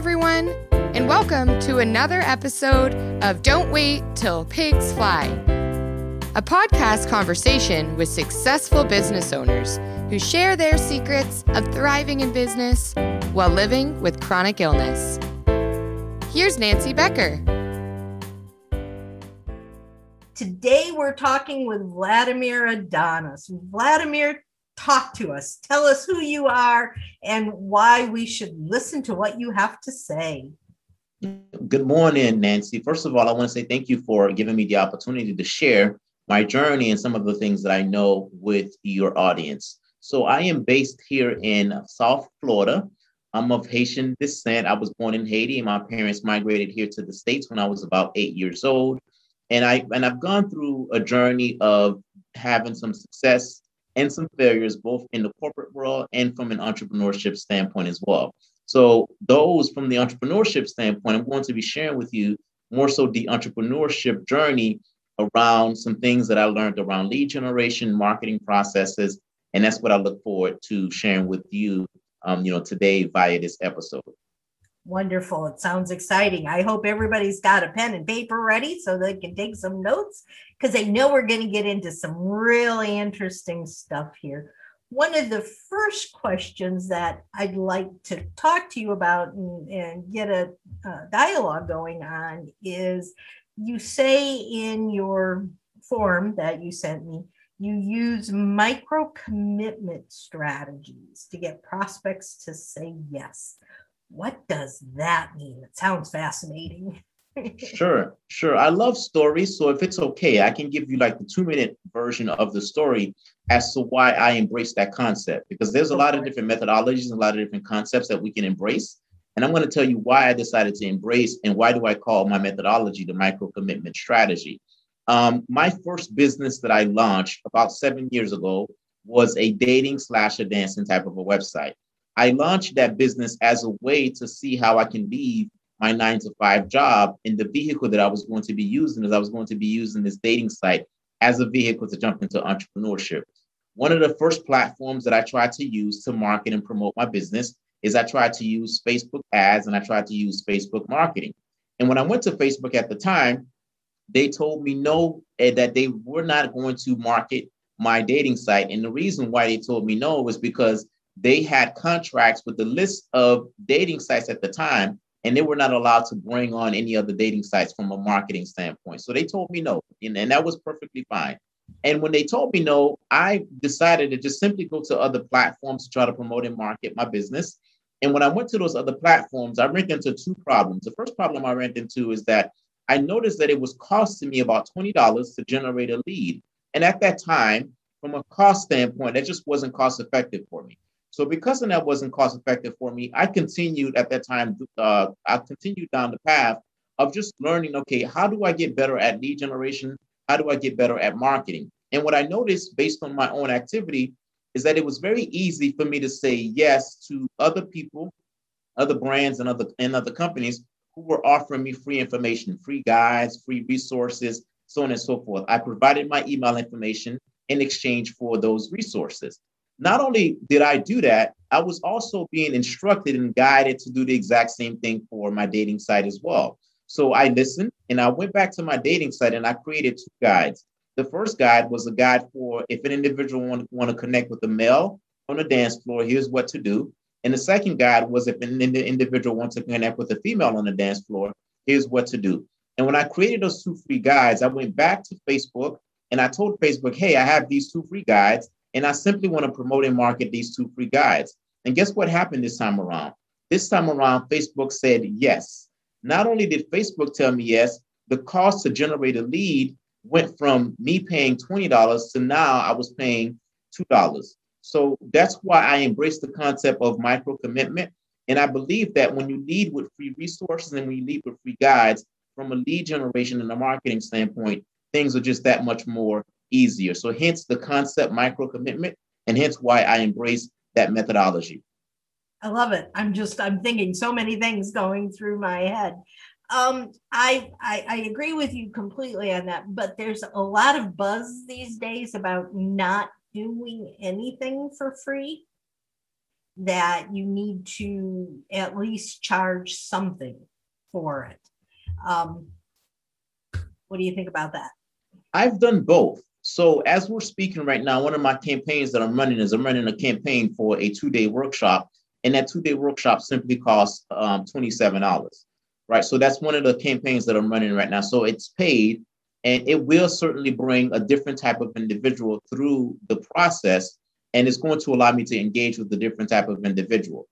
everyone, and welcome to another episode of Don't Wait Till Pigs Fly, a podcast conversation with successful business owners who share their secrets of thriving in business while living with chronic illness. Here's Nancy Becker. Today we're talking with Vladimir Adonis. Vladimir, talk to us. Tell us who you are and why we should listen to what you have to say. Good morning, Nancy. First of all, I want to say thank you for giving me the opportunity to share my journey and some of the things that I know with your audience. So, I am based here in South Florida. I'm of Haitian descent. I was born in Haiti, and my parents migrated here to the States when I was about eight years old. And I and I've gone through a journey of having some success and some failures, both in the corporate world and from an entrepreneurship standpoint as well. So, those from the entrepreneurship standpoint, I'm going to be sharing with you more so the entrepreneurship journey around some things that I learned around lead generation, marketing processes, and that's what I look forward to sharing with you, um, you know, today via this episode. Wonderful. It sounds exciting. I hope everybody's got a pen and paper ready so they can take some notes because they know we're going to get into some really interesting stuff here. One of the first questions that I'd like to talk to you about and, and get a, a dialogue going on is you say in your form that you sent me, you use micro commitment strategies to get prospects to say yes. What does that mean? It sounds fascinating. Sure, sure. I love stories. So if it's okay, I can give you like the two minute version of the story as to why I embrace that concept. Because there's a lot of different methodologies and a lot of different concepts that we can embrace. And I'm going to tell you why I decided to embrace and why do I call my methodology the micro commitment strategy. Um, my first business that I launched about seven years ago was a dating slash a dancing type of a website. I launched that business as a way to see how I can leave my nine to five job in the vehicle that I was going to be using as I was going to be using this dating site as a vehicle to jump into entrepreneurship. One of the first platforms that I tried to use to market and promote my business is I tried to use Facebook ads and I tried to use Facebook marketing. And when I went to Facebook at the time, they told me no, eh, that they were not going to market my dating site. And the reason why they told me no was because they had contracts with the list of dating sites at the time, and they were not allowed to bring on any other dating sites from a marketing standpoint. So they told me no, and, and that was perfectly fine. And when they told me no, I decided to just simply go to other platforms to try to promote and market my business. And when I went to those other platforms, I ran into two problems. The first problem I ran into is that I noticed that it was costing me about $20 to generate a lead. And at that time, from a cost standpoint, that just wasn't cost effective for me. So because that wasn't cost effective for me, I continued at that time. Uh, I continued down the path of just learning. Okay, how do I get better at lead generation? How do I get better at marketing? And what I noticed based on my own activity is that it was very easy for me to say yes to other people, other brands, and other and other companies who were offering me free information, free guides, free resources, so on and so forth. I provided my email information in exchange for those resources. Not only did I do that, I was also being instructed and guided to do the exact same thing for my dating site as well. So I listened and I went back to my dating site and I created two guides. The first guide was a guide for if an individual want, want to connect with a male on the dance floor, here's what to do. And the second guide was if an individual wants to connect with a female on the dance floor, here's what to do. And when I created those two free guides, I went back to Facebook and I told Facebook, hey, I have these two free guides. And I simply want to promote and market these two free guides. And guess what happened this time around? This time around, Facebook said yes. Not only did Facebook tell me yes, the cost to generate a lead went from me paying $20 to now I was paying $2. So that's why I embrace the concept of micro commitment. And I believe that when you lead with free resources and when you lead with free guides, from a lead generation and a marketing standpoint, things are just that much more easier. So hence the concept micro commitment, and hence why I embrace that methodology. I love it. I'm just I'm thinking so many things going through my head. Um, I, I I agree with you completely on that, but there's a lot of buzz these days about not doing anything for free. that you need to at least charge something for it. Um, what do you think about that? I've done both. So as we're speaking right now, one of my campaigns that I'm running is I'm running a campaign for a two-day workshop, and that two-day workshop simply costs um, $27. Right. So that's one of the campaigns that I'm running right now. So it's paid, and it will certainly bring a different type of individual through the process, and it's going to allow me to engage with a different type of individual.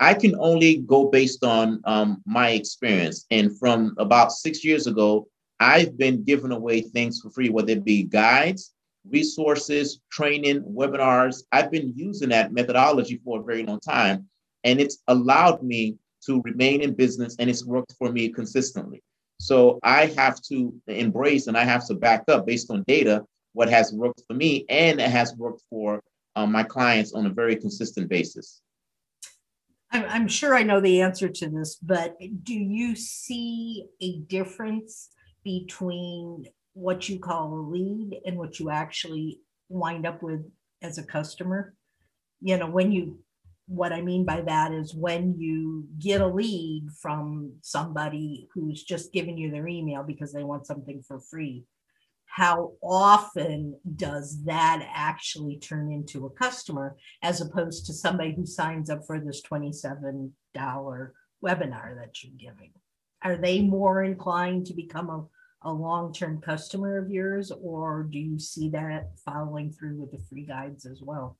I can only go based on um, my experience, and from about six years ago I've been giving away things for free, whether it be guides, resources, training, webinars. I've been using that methodology for a very long time, and it's allowed me to remain in business and it's worked for me consistently. So I have to embrace and I have to back up based on data what has worked for me and it has worked for um, my clients on a very consistent basis. I'm sure I know the answer to this, but do you see a difference between what you call a lead and what you actually wind up with as a customer. You know, when you, what I mean by that is when you get a lead from somebody who's just giving you their email because they want something for free, how often does that actually turn into a customer as opposed to somebody who signs up for this $27 webinar that you're giving? Are they more inclined to become a a long-term customer of yours or do you see that following through with the free guides as well?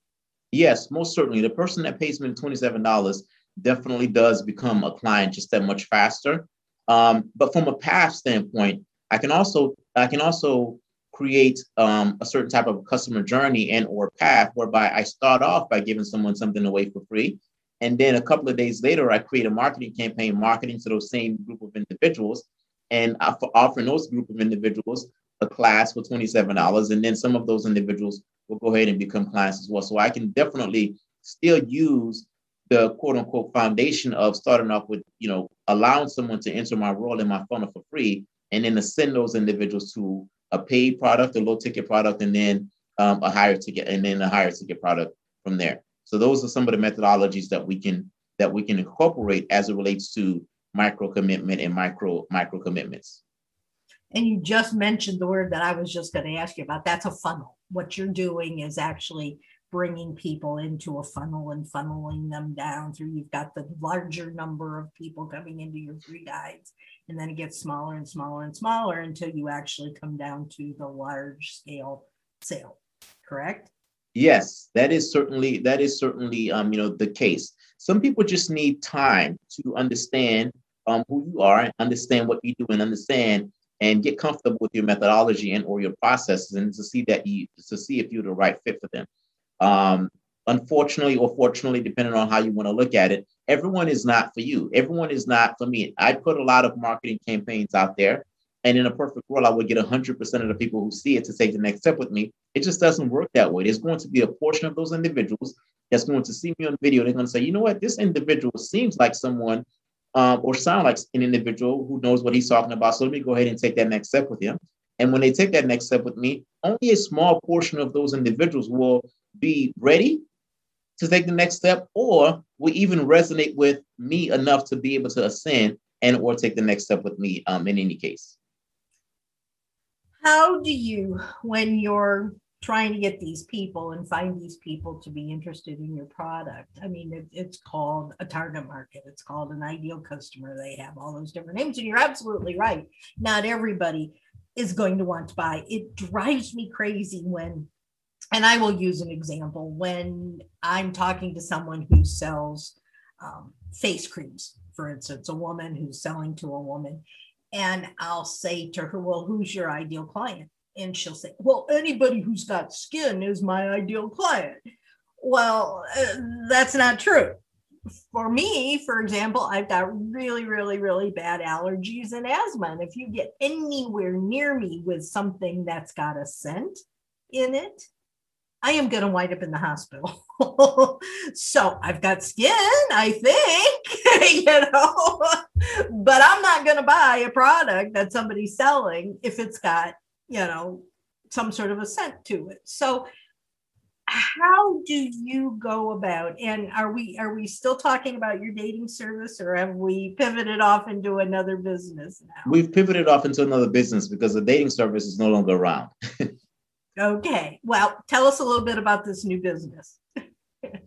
Yes most certainly. The person that pays me $27 definitely does become a client just that much faster. Um, but from a path standpoint i can also i can also create um, a certain type of customer journey and or path whereby i start off by giving someone something away for free and then a couple of days later i create a marketing campaign marketing to those same group of individuals. And offering those group of individuals a class for $27 and then some of those individuals will go ahead and become clients as well. So i can definitely still use the quote unquote foundation of starting off with you know allowing someone to enter my role in my funnel for free and then to send those individuals to a paid product a low ticket product and then um, a higher ticket and then a higher ticket product from there so those are some of the methodologies that we can that we can incorporate as it relates to micro commitment and micro micro commitments. And you just mentioned the word that I was just going to ask you about. That's a funnel. What you're doing is actually bringing people into a funnel and funneling them down through. You've got the larger number of people coming into your free guides, and then it gets smaller and smaller and smaller until you actually come down to the large scale sale. Correct? Yes, that is certainly that is certainly um, you know the case. Some people just need time to understand um, who you are, understand what you do, and understand and get comfortable with your methodology and or your processes, and to see that you to see if you're the right fit for them. Um, unfortunately or fortunately, depending on how you want to look at it, everyone is not for you. Everyone is not for me. I put a lot of marketing campaigns out there, and in a perfect world, I would get 100% of the people who see it to take the next step with me. It just doesn't work that way. There's going to be a portion of those individuals that's going to see me on video. They're going to say, you know what, this individual seems like someone um, or sound like an individual who knows what he's talking about. So let me go ahead and take that next step with him. And when they take that next step with me, only a small portion of those individuals will be ready to take the next step or will even resonate with me enough to be able to ascend and or take the next step with me um, in any case. How do you, when you're trying to get these people and find these people to be interested in your product. I mean, it, it's called a target market, it's called an ideal customer. They have all those different names, and you're absolutely right. Not everybody is going to want to buy. It drives me crazy when, and I will use an example when I'm talking to someone who sells um, face creams, for instance, a woman who's selling to a woman. And I'll say to her, Well, who's your ideal client? and she'll say, Well, anybody who's got skin is my ideal client. Well, uh, that's not true. For me, for example, I've got really, really, really bad allergies and asthma. And if you get anywhere near me with something that's got a scent in it, I am going to wind up in the hospital. so I've got skin, I think, you know, but I'm not going to buy a product that somebody's selling if it's got you know, some sort of a scent to it. So, how do you go about and are we are we still talking about your dating service or have we pivoted off into another business now we've pivoted off into another business because the dating service is no longer around okay well tell us a little bit about this new business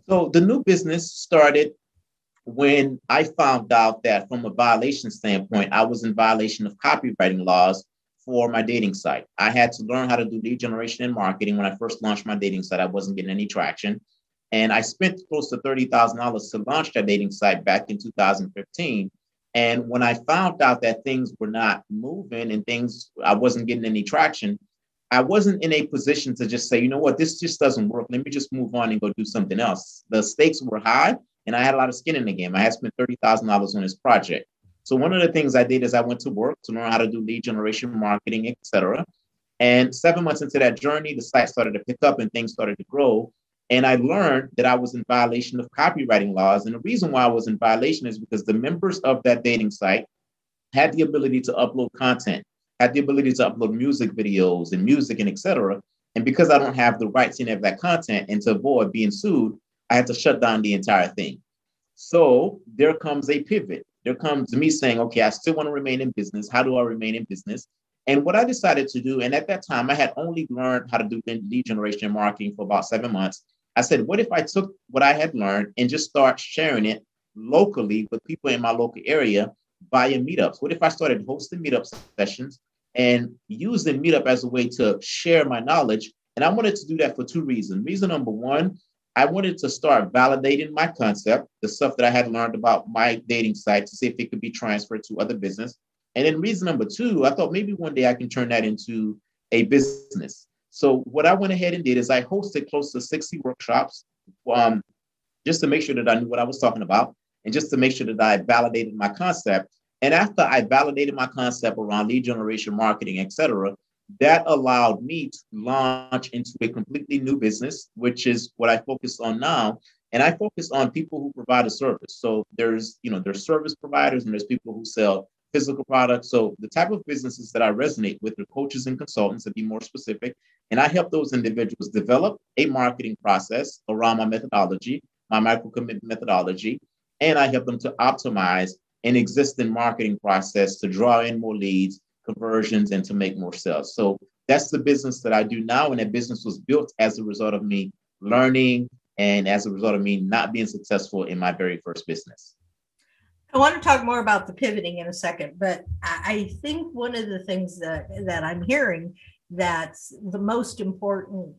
so the new business started when i found out that from a violation standpoint i was in violation of copywriting laws for my dating site. I had to learn how to do lead generation and marketing. When I first launched my dating site, I wasn't getting any traction. And I spent close to $30,000 to launch that dating site back in 2015. And when I found out that things were not moving and things, I wasn't getting any traction, I wasn't in a position to just say, you know what, this just doesn't work. Let me just move on and go do something else. The stakes were high and I had a lot of skin in the game. I had spent $30,000 on this project. So one of the things I did is I went to work to learn how to do lead generation, marketing, etc. And seven months into that journey, the site started to pick up and things started to grow. And I learned that I was in violation of copywriting laws. And the reason why I was in violation is because the members of that dating site had the ability to upload content, had the ability to upload music videos and music and etc. And because I don't have the rights to any of that content and to avoid being sued, I had to shut down the entire thing. So there comes a pivot there comes me saying, okay, I still want to remain in business. How do I remain in business? And what I decided to do, and at that time, I had only learned how to do lead generation marketing for about seven months. I said, what if I took what I had learned and just start sharing it locally with people in my local area via meetups? What if I started hosting meetup sessions and using meetup as a way to share my knowledge? And I wanted to do that for two reasons. Reason number one I wanted to start validating my concept, the stuff that I had learned about my dating site to see if it could be transferred to other business. And then reason number two, I thought maybe one day I can turn that into a business. So what I went ahead and did is I hosted close to 60 workshops um, just to make sure that I knew what I was talking about and just to make sure that I validated my concept. And after I validated my concept around lead generation, marketing, et cetera, that allowed me to launch into a completely new business, which is what I focus on now. And I focus on people who provide a service. So there's, you know, there's service providers and there's people who sell physical products. So the type of businesses that I resonate with are coaches and consultants to be more specific. And I help those individuals develop a marketing process around my methodology, my micro commitment methodology, and I help them to optimize an existing marketing process to draw in more leads conversions and to make more sales. So that's the business that I do now. And that business was built as a result of me learning and as a result of me not being successful in my very first business. I want to talk more about the pivoting in a second, but I think one of the things that, that I'm hearing that's the most important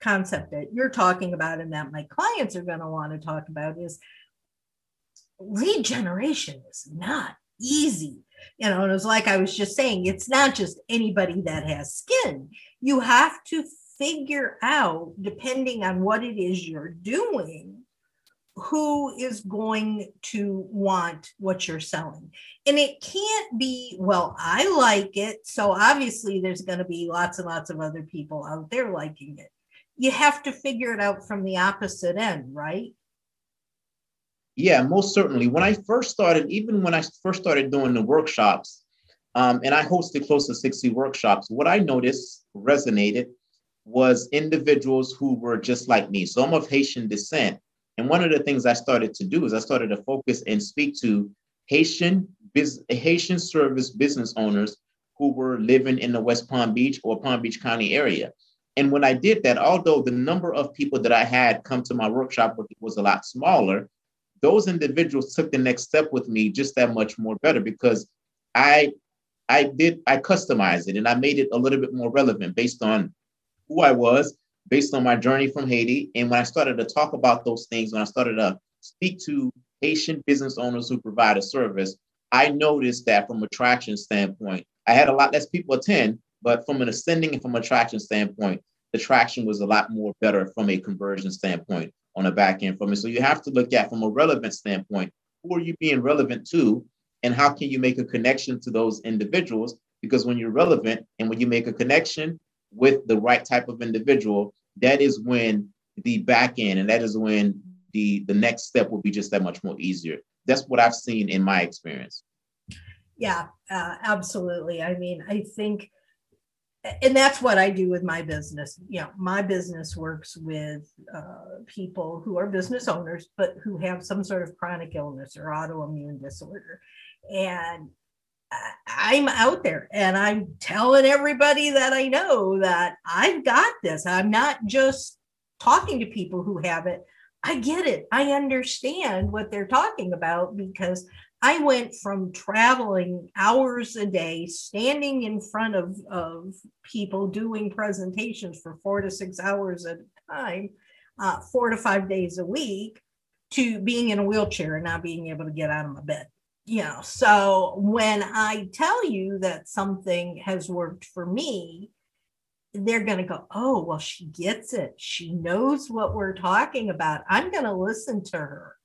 concept that you're talking about and that my clients are going to want to talk about is lead generation is not easy you know, and it was like I was just saying, it's not just anybody that has skin. You have to figure out, depending on what it is you're doing, who is going to want what you're selling. And it can't be, well, I like it. So obviously there's going to be lots and lots of other people out there liking it. You have to figure it out from the opposite end, right? Yeah, most certainly. When I first started, even when I first started doing the workshops, um, and I hosted close to 60 workshops, what I noticed resonated was individuals who were just like me. So I'm of Haitian descent. And one of the things I started to do is I started to focus and speak to Haitian, biz, Haitian service business owners who were living in the West Palm Beach or Palm Beach County area. And when I did that, although the number of people that I had come to my workshop was a lot smaller, those individuals took the next step with me just that much more better because I I did I customized it and I made it a little bit more relevant based on who I was, based on my journey from Haiti. And when I started to talk about those things, when I started to speak to Haitian business owners who provide a service, I noticed that from attraction standpoint, I had a lot less people attend, but from an ascending and from attraction standpoint, the traction was a lot more better from a conversion standpoint on the back end from it. So you have to look at from a relevant standpoint, who are you being relevant to? And how can you make a connection to those individuals? Because when you're relevant and when you make a connection with the right type of individual, that is when the back end and that is when the the next step will be just that much more easier. That's what I've seen in my experience. Yeah, uh, absolutely. I mean, I think and that's what I do with my business. You know, my business works with uh, people who are business owners, but who have some sort of chronic illness or autoimmune disorder. And I'm out there and I'm telling everybody that I know that I've got this. I'm not just talking to people who have it. I get it. I understand what they're talking about because I went from traveling hours a day, standing in front of, of people doing presentations for four to six hours at a time, uh, four to five days a week, to being in a wheelchair and not being able to get out of my bed. You know, so when I tell you that something has worked for me, they're going to go, oh, well, she gets it. She knows what we're talking about. I'm going to listen to her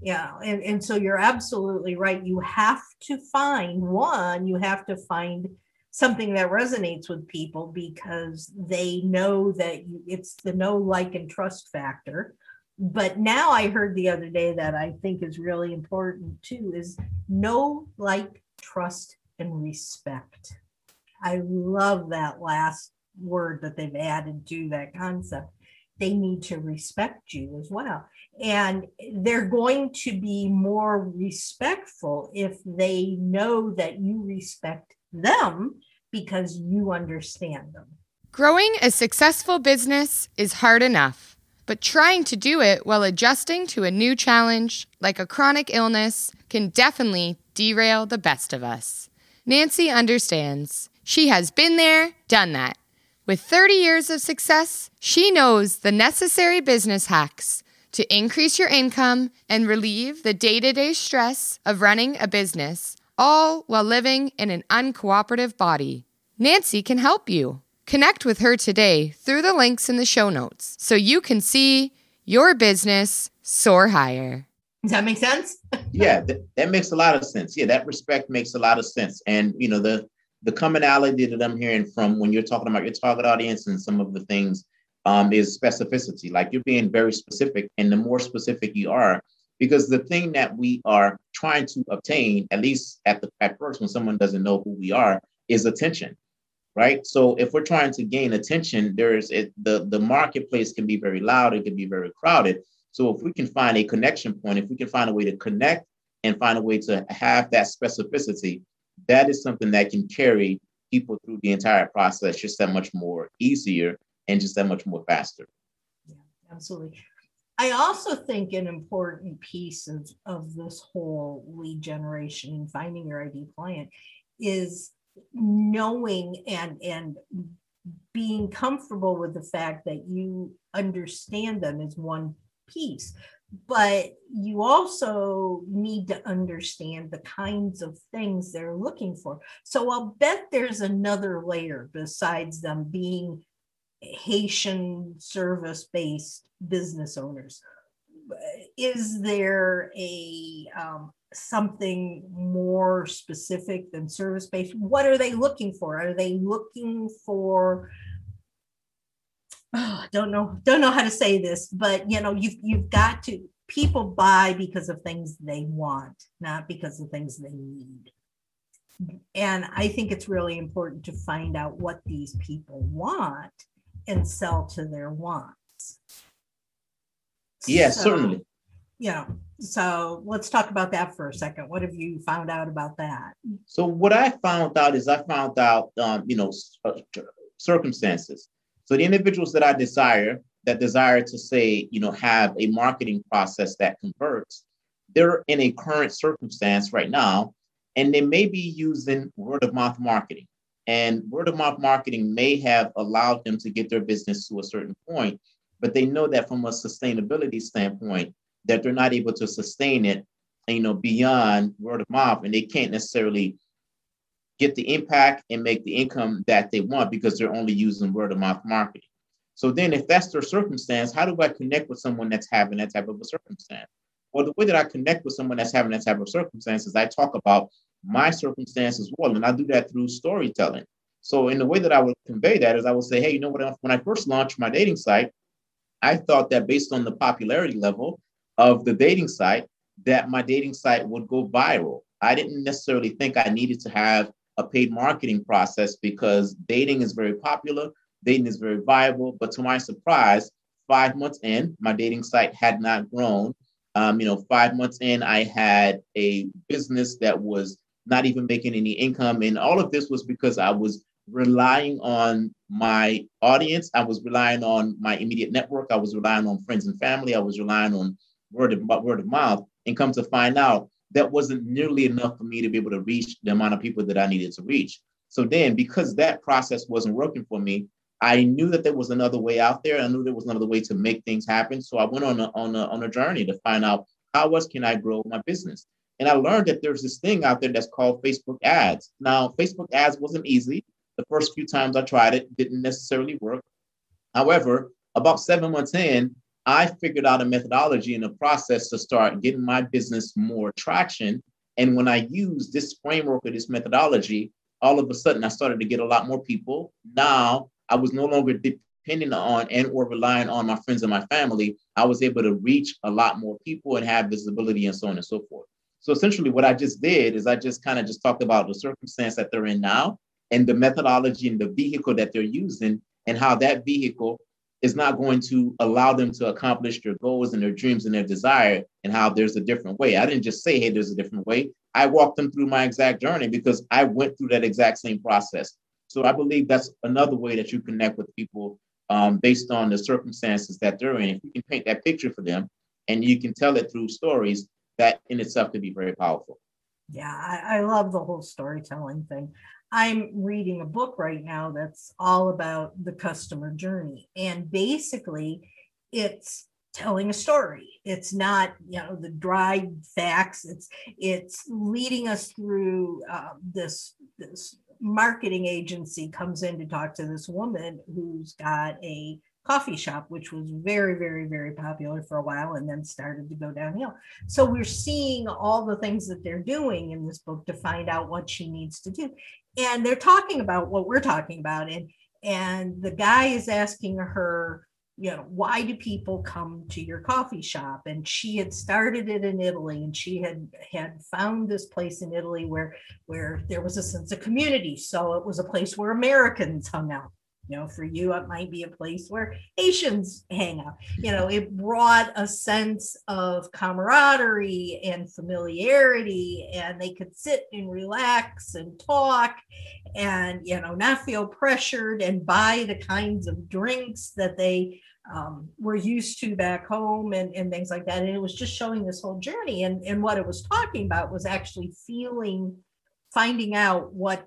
yeah and, and so you're absolutely right you have to find one you have to find something that resonates with people because they know that you, it's the know like and trust factor but now i heard the other day that i think is really important too is know like trust and respect i love that last word that they've added to that concept they need to respect you as well. And they're going to be more respectful if they know that you respect them because you understand them. Growing a successful business is hard enough, but trying to do it while adjusting to a new challenge, like a chronic illness, can definitely derail the best of us. Nancy understands. She has been there, done that with 30 years of success, she knows the necessary business hacks to increase your income and relieve the day to day stress of running a business, all while living in an uncooperative body. Nancy can help you. Connect with her today through the links in the show notes so you can see your business soar higher. Does that make sense? yeah, that, that makes a lot of sense. Yeah, that respect makes a lot of sense. And, you know, the, the commonality that I'm hearing from when you're talking about your target audience and some of the things um, is specificity. Like you're being very specific, and the more specific you are, because the thing that we are trying to obtain, at least at the at first, when someone doesn't know who we are, is attention, right? So if we're trying to gain attention, there's it, the the marketplace can be very loud, it can be very crowded. So if we can find a connection point, if we can find a way to connect and find a way to have that specificity, that is something that can carry people through the entire process just that much more easier and just that much more faster. Yeah, absolutely. I also think an important piece of, of this whole lead generation and finding your ideal client is knowing and and being comfortable with the fact that you understand them as one piece but you also need to understand the kinds of things they're looking for. So I'll bet there's another layer besides them being Haitian service based business owners. Is there a um, something more specific than service based? What are they looking for? Are they looking for oh, don't know don't know how to say this, but you know you've you've got to people buy because of things they want, not because of things they need. And I think it's really important to find out what these people want and sell to their wants. Yes, so, certainly. Yeah. So let's talk about that for a second. What have you found out about that? So what I found out is I found out, um, you know, uh, circumstances. So the individuals that I desire, that desire to say, you know, have a marketing process that converts, they're in a current circumstance right now, and they may be using word of mouth marketing. And word of mouth marketing may have allowed them to get their business to a certain point, but they know that from a sustainability standpoint, that they're not able to sustain it, you know, beyond word of mouth, and they can't necessarily get the impact and make the income that they want because they're only using word of mouth marketing. So then, if that's their circumstance, how do I connect with someone that's having that type of a circumstance? Well, the way that I connect with someone that's having that type of circumstance is I talk about my circumstance as well, and I do that through storytelling. So, in the way that I would convey that is, I would say, hey, you know what? When I first launched my dating site, I thought that based on the popularity level of the dating site, that my dating site would go viral. I didn't necessarily think I needed to have a paid marketing process because dating is very popular, dating is very viable. But to my surprise, five months in, my dating site had not grown. Um, you know, five months in, I had a business that was not even making any income. And all of this was because I was relying on my audience. I was relying on my immediate network. I was relying on friends and family. I was relying on word of word of mouth. And come to find out, that wasn't nearly enough for me to be able to reach the amount of people that I needed to reach. So then, because that process wasn't working for me, I knew that there was another way out there. I knew there was another way to make things happen. So I went on a, on a, on a journey to find out how else can I grow my business. And I learned that there's this thing out there that's called Facebook ads. Now, Facebook ads wasn't easy. The first few times I tried it didn't necessarily work. However, about seven months in, I figured out a methodology and a process to start getting my business more traction. And when I used this framework or this methodology, all of a sudden I started to get a lot more people. Now I was no longer dependent on and or relying on my friends and my family. I was able to reach a lot more people and have visibility and so on and so forth. So essentially what I just did is I just kind of just talked about the circumstance that they're in now and the methodology and the vehicle that they're using and how that vehicle is not going to allow them to accomplish their goals and their dreams and their desire and how there's a different way. I didn't just say, hey, there's a different way. I walked them through my exact journey because I went through that exact same process. So I believe that's another way that you connect with people um, based on the circumstances that they're in. If you can paint that picture for them and you can tell it through stories, that in itself could be very powerful. Yeah, I, I love the whole storytelling thing. I'm reading a book right now that's all about the customer journey. And basically, it's telling a story. It's not, you know, the dry facts. It's it's leading us through uh, this this marketing agency comes in to talk to this woman who's got a coffee shop, which was very, very, very popular for a while and then started to go downhill. So we're seeing all the things that they're doing in this book to find out what she needs to do. And they're talking about what we're talking about. And and the guy is asking her, you know, why do people come to your coffee shop? And she had started it in Italy and she had had found this place in Italy where where there was a sense of community. So it was a place where Americans hung out you know for you it might be a place where haitians hang out. You know it brought a sense of camaraderie and familiarity and they could sit and relax and talk and you know not feel pressured and buy the kinds of drinks that they um, were used to back home and, and things like that. And it was just showing this whole journey. And, and what it was talking about was actually feeling finding out what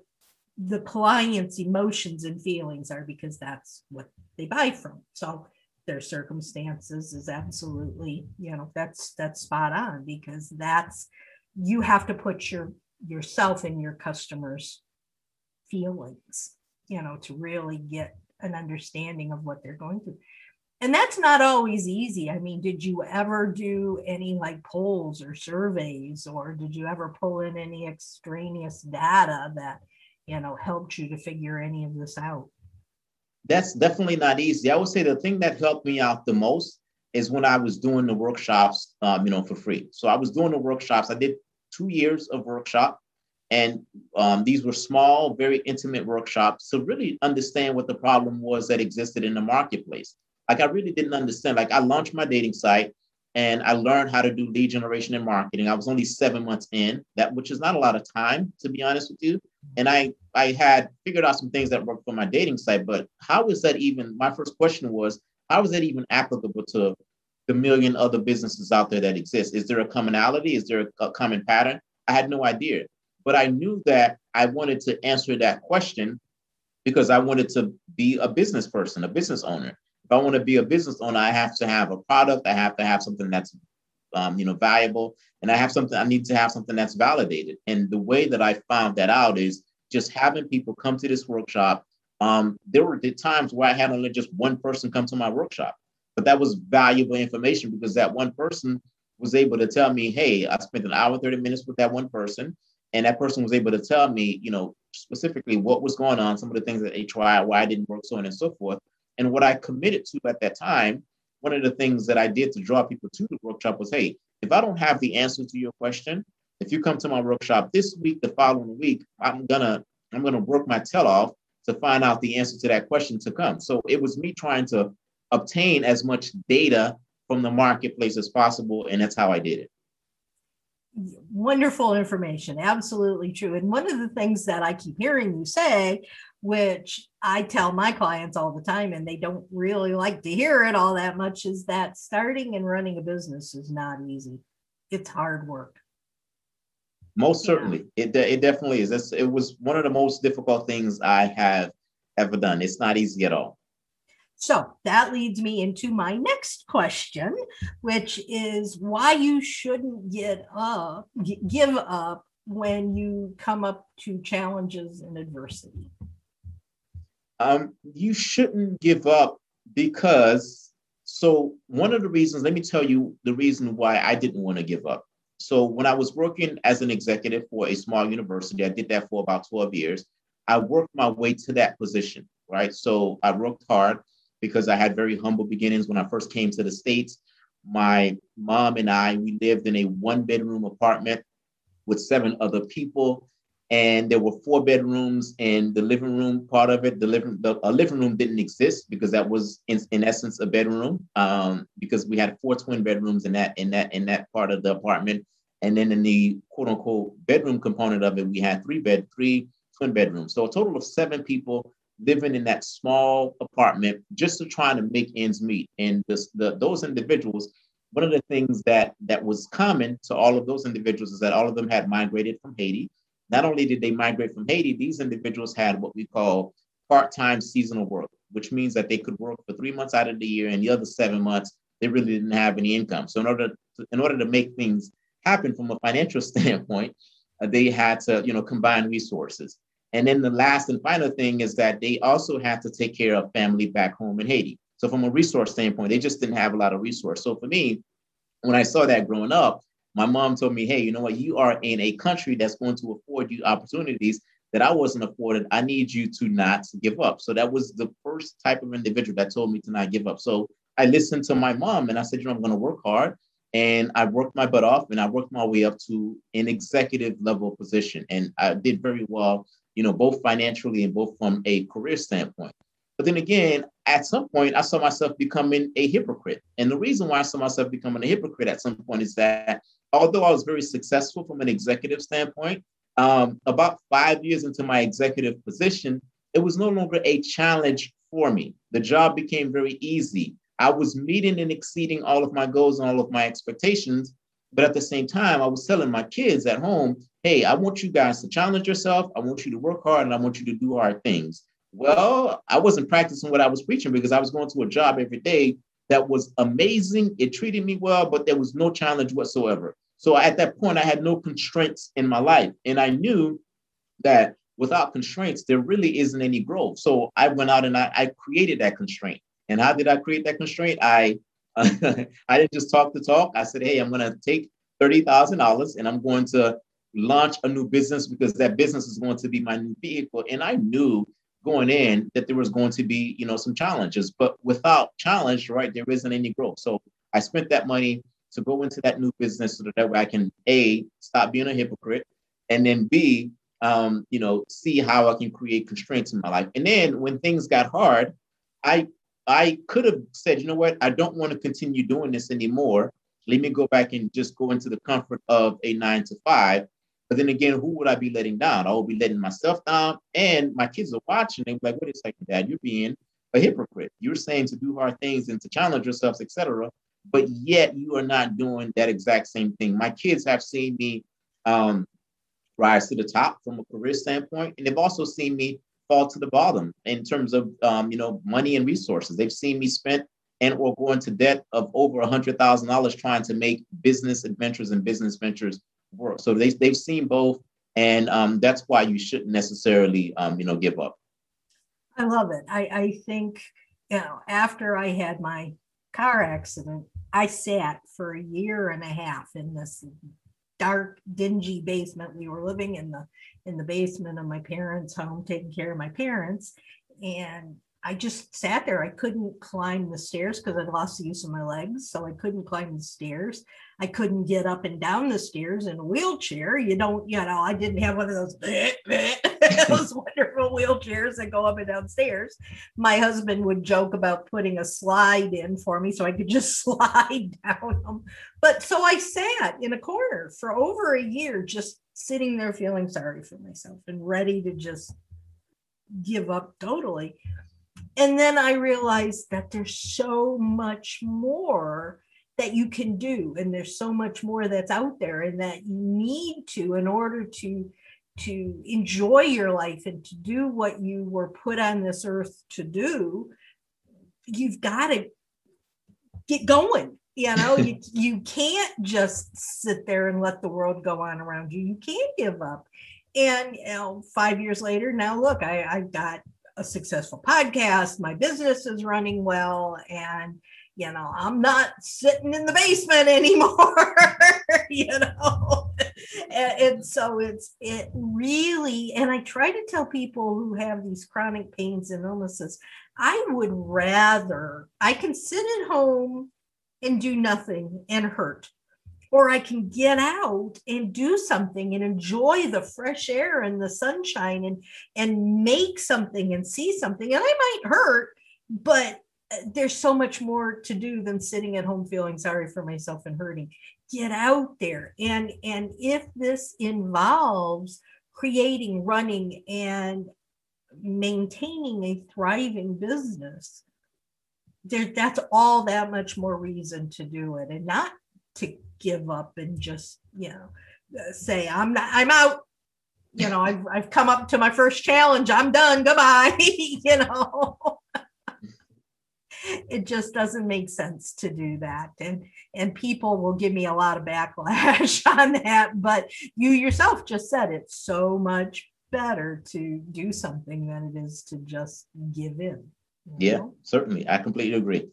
the client's emotions and feelings are because that's what they buy from. So their circumstances is absolutely, you know, that's that's spot on because that's you have to put your yourself in your customers' feelings, you know, to really get an understanding of what they're going through. And that's not always easy. I mean, did you ever do any like polls or surveys, or did you ever pull in any extraneous data that you know helped you to figure any of this out? That's definitely not easy. I would say the thing that helped me out the most is when i was doing the workshops um, you know for free. So i was doing the workshops. I did two years of workshop and um, these were small very intimate workshops to really understand what the problem was that existed in the marketplace. Like i really didn't understand. Like i launched my dating site and I learned how to do lead generation and marketing. I was only seven months in. That, which is not a lot of time, to be honest with you. And I I had figured out some things that worked for my dating site, but how is that even? My first question was, how is that even applicable to the million other businesses out there that exist? Is there a commonality? Is there a common pattern? I had no idea, but I knew that I wanted to answer that question because I wanted to be a business person, a business owner. If I want to be a business owner, I have to have a product. I have to have something that's, um, you know, valuable, and I have something. I need to have something that's validated. And the way that I found that out is just having people come to this workshop. Um, there were the times where I had only just one person come to my workshop, but that was valuable information because that one person was able to tell me, "Hey, I spent an hour, thirty minutes with that one person." and that person was able to tell me, you know, specifically what was going on, some of the things that they tried, why it didn't work, so on and so forth. And what I committed to at that time, one of the things that I did to draw people to the workshop was hey, if I don't have the answer to your question, if you come to my workshop this week, the following week, I'm gonna I'm to work my tail off to find out the answer to that question to come. So it was me trying to obtain as much data from the marketplace as possible. And that's how I did it. Wonderful information. Absolutely true. And one of the things that I keep hearing you say, which I tell my clients all the time, and they don't really like to hear it all that much, is that starting and running a business is not easy. It's hard work. Most certainly, yeah. it it definitely is. It was one of the most difficult things I have ever done. It's not easy at all. So that leads me into my next question, which is why you shouldn't get up, give up when you come up to challenges and adversity. Um, you shouldn't give up because so one of the reasons. Let me tell you the reason why I didn't want to give up. So when I was working as an executive for a small university, I did that for about 12 years. I worked my way to that position, right? So I worked hard because I had very humble beginnings when I first came to the States. My mom and I, we lived in a one bedroom apartment with seven other people. And there were four bedrooms and the living room part of it. The living the a living room didn't exist because that was in, in essence a bedroom. Um, because we had four twin bedrooms in that in that in that part of the apartment. And then in the quote unquote bedroom component of it, we had three bed, three twin bedrooms. So a total of seven people living in that small apartment just to try to make ends meet. And this, the, those individuals, one of the things that that was common to all of those individuals is that all of them had migrated from Haiti. Not only did they migrate from Haiti, these individuals had what we call part-time seasonal work, which means that they could work for three months out of the year, and the other seven months they really didn't have any income. So in order to, in order to make things happen from a financial standpoint, uh, they had to, you know, combine resources. And then the last and final thing is that they also had to take care of family back home in Haiti. So from a resource standpoint, they just didn't have a lot of resource. So for me, when I saw that growing up, my mom told me, hey, you know what? You are in a country that's going to afford you opportunities that I wasn't afforded. I need you to not give up. So that was the first type of individual that told me to not give up. So I listened to my mom and I said, you know, I'm going to work hard. And I worked my butt off and I worked my way up to an executive level position. And I did very well, you know, both financially and both from a career standpoint. But then again, at some point, I saw myself becoming a hypocrite. And the reason why I saw myself becoming a hypocrite at some point is that although I was very successful from an executive standpoint, um, about five years into my executive position, it was no longer a challenge for me. The job became very easy. I was meeting and exceeding all of my goals and all of my expectations. But at the same time, I was telling my kids at home, hey, I want you guys to challenge yourself. I want you to work hard and I want you to do hard things. Well, I wasn't practicing what I was preaching because I was going to a job every day that was amazing. It treated me well, but there was no challenge whatsoever. So at that point, I had no constraints in my life. And I knew that without constraints, there really isn't any growth. So I went out and I, I created that constraint. And how did I create that constraint? I I didn't just talk the talk. I said, hey, I'm going to take thirty thousand dollars and I'm going to launch a new business because that business is going to be my new vehicle. And I knew going in that there was going to be, you know, some challenges, but without challenge, right, there isn't any growth. So I spent that money to go into that new business so that, that way I can a stop being a hypocrite, and then b, um, you know, see how I can create constraints in my life. And then when things got hard, I I could have said, you know what, I don't want to continue doing this anymore. Let me go back and just go into the comfort of a nine to five. But then again, who would I be letting down? I would be letting myself down, and my kids are watching. They're like, "Wait a second, Dad, you're being a hypocrite. You're saying to do hard things and to challenge yourselves, etc. But yet you are not doing that exact same thing. My kids have seen me um, rise to the top from a career standpoint, and they've also seen me fall to the bottom in terms of um, you know money and resources. They've seen me spend and or go into debt of over a hundred thousand dollars trying to make business adventures and business ventures work. So they they've seen both, and um, that's why you shouldn't necessarily um, you know give up. I love it. I I think you know after I had my car accident, I sat for a year and a half in this dark, dingy basement. We were living in the in the basement of my parents' home, taking care of my parents. And I just sat there. I couldn't climb the stairs because I'd lost the use of my legs. So I couldn't climb the stairs. I couldn't get up and down the stairs in a wheelchair. You don't, you know, I didn't have one of those. those wonderful wheelchairs that go up and down stairs. My husband would joke about putting a slide in for me so I could just slide down them. But so I sat in a corner for over a year, just sitting there feeling sorry for myself and ready to just give up totally. And then I realized that there's so much more that you can do and there's so much more that's out there and that you need to in order to to enjoy your life and to do what you were put on this earth to do you've got to get going you know? You, you can't just sit there and let the world go on around you. You can't give up. And you know five years later now look i i got a successful podcast my business is running well and you know, I'm not sitting in the basement anymore, you know. and, and, so it's it really, and I try to tell people who have these chronic pains and illnesses, I would rather I can sit at home and do nothing and hurt. Or I can get out and do something and enjoy the fresh air and the sunshine and and make something and see something. And I might hurt, but uh, there's so much more to do than sitting at home feeling sorry for myself and hurting get out there and and if this involves creating running and maintaining a thriving business there that's all that much more reason to do it and not to give up and just you know uh, say i'm not i'm out. You know i've, I've come up to my first challenge. I'm done. Goodbye. You know? It just doesn't make sense to do that. And and people will give me a lot of backlash on that but you yourself just said it's so much better to do something than it is to just give in yeah know? certainly. I completely agree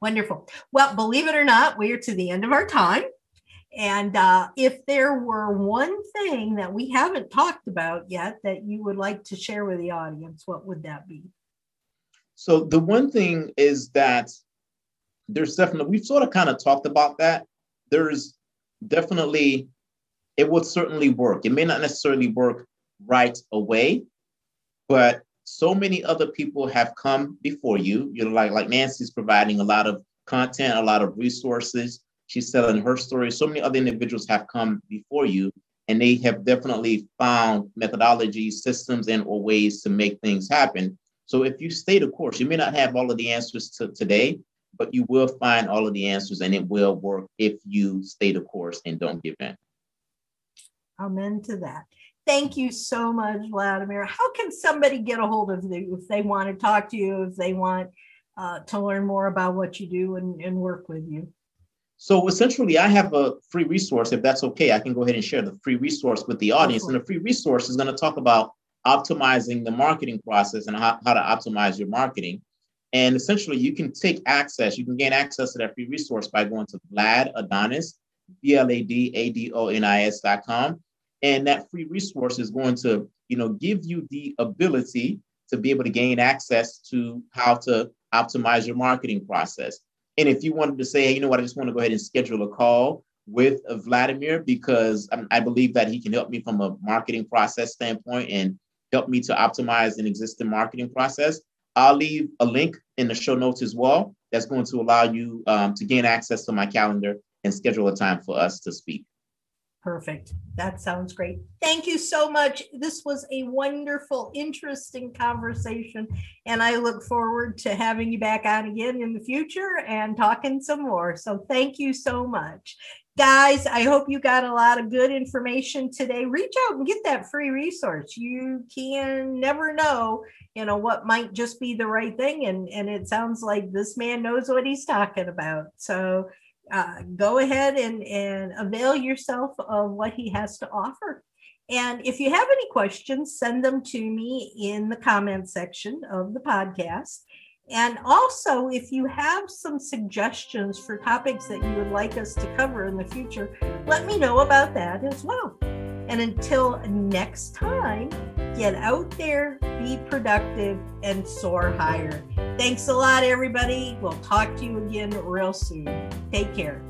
wonderful well believe it or not we are to the end of our time and uh, if there were one thing that we haven't talked about yet that you would like to share with the audience, what would that be? So the one thing is that there's definitely we've sort of kind of talked about that. There's definitely it would certainly work. It may not necessarily work right away, but so many other people have come before you. You know, like like Nancy's providing a lot of content, a lot of resources. She's telling her story. So many other individuals have come before you, and they have definitely found methodologies, systems, and or ways to make things happen. So if you stay the course, you may not have all of the answers to today, but you will find all of the answers and it will work if you stay the course and don't give in. Amen to that. Thank you so much, Vladimir. How can somebody get a hold of you if they want to talk to you, if they want uh, to learn more about what you do and, and work with you? So essentially, I have a free resource. If that's okay, I can go ahead and share the free resource with the audience. And the free resource is going to talk about optimizing the marketing process and how, how to optimize your marketing. And essentially, you can take access, you can gain access to that free resource by going to Vlad Adonis, B L A D A D O N I S.com. And that free resource is going to, you know, give you the ability to be able to gain access to how to optimize your marketing process. And if you wanted to say, hey, you know what, I just want to go ahead and schedule a call with Vladimir because I, believe that he can help me from a marketing process standpoint and help me to optimize an existing marketing process. I'll leave a link in the show notes as well. That's going to allow you um, to gain access to my calendar and schedule a time for us to speak. Perfect. That sounds great. Thank you so much. This was a wonderful, interesting conversation. And I look forward to having you back on again in the future and talking some more. So thank you so much guys i hope you got a lot of good information today reach out and get that free resource you can never know you know what might just be the right thing and and it sounds like this man knows what he's talking about so uh, go ahead and and avail yourself of what he has to offer and if you have any questions send them to me in the comment section of the podcast and also, if you have some suggestions for topics that you would like us to cover in the future, let me know about that as well. And until next time, get out there, be productive, and soar higher. Thanks a lot, everybody. We'll talk to you again real soon. Take care.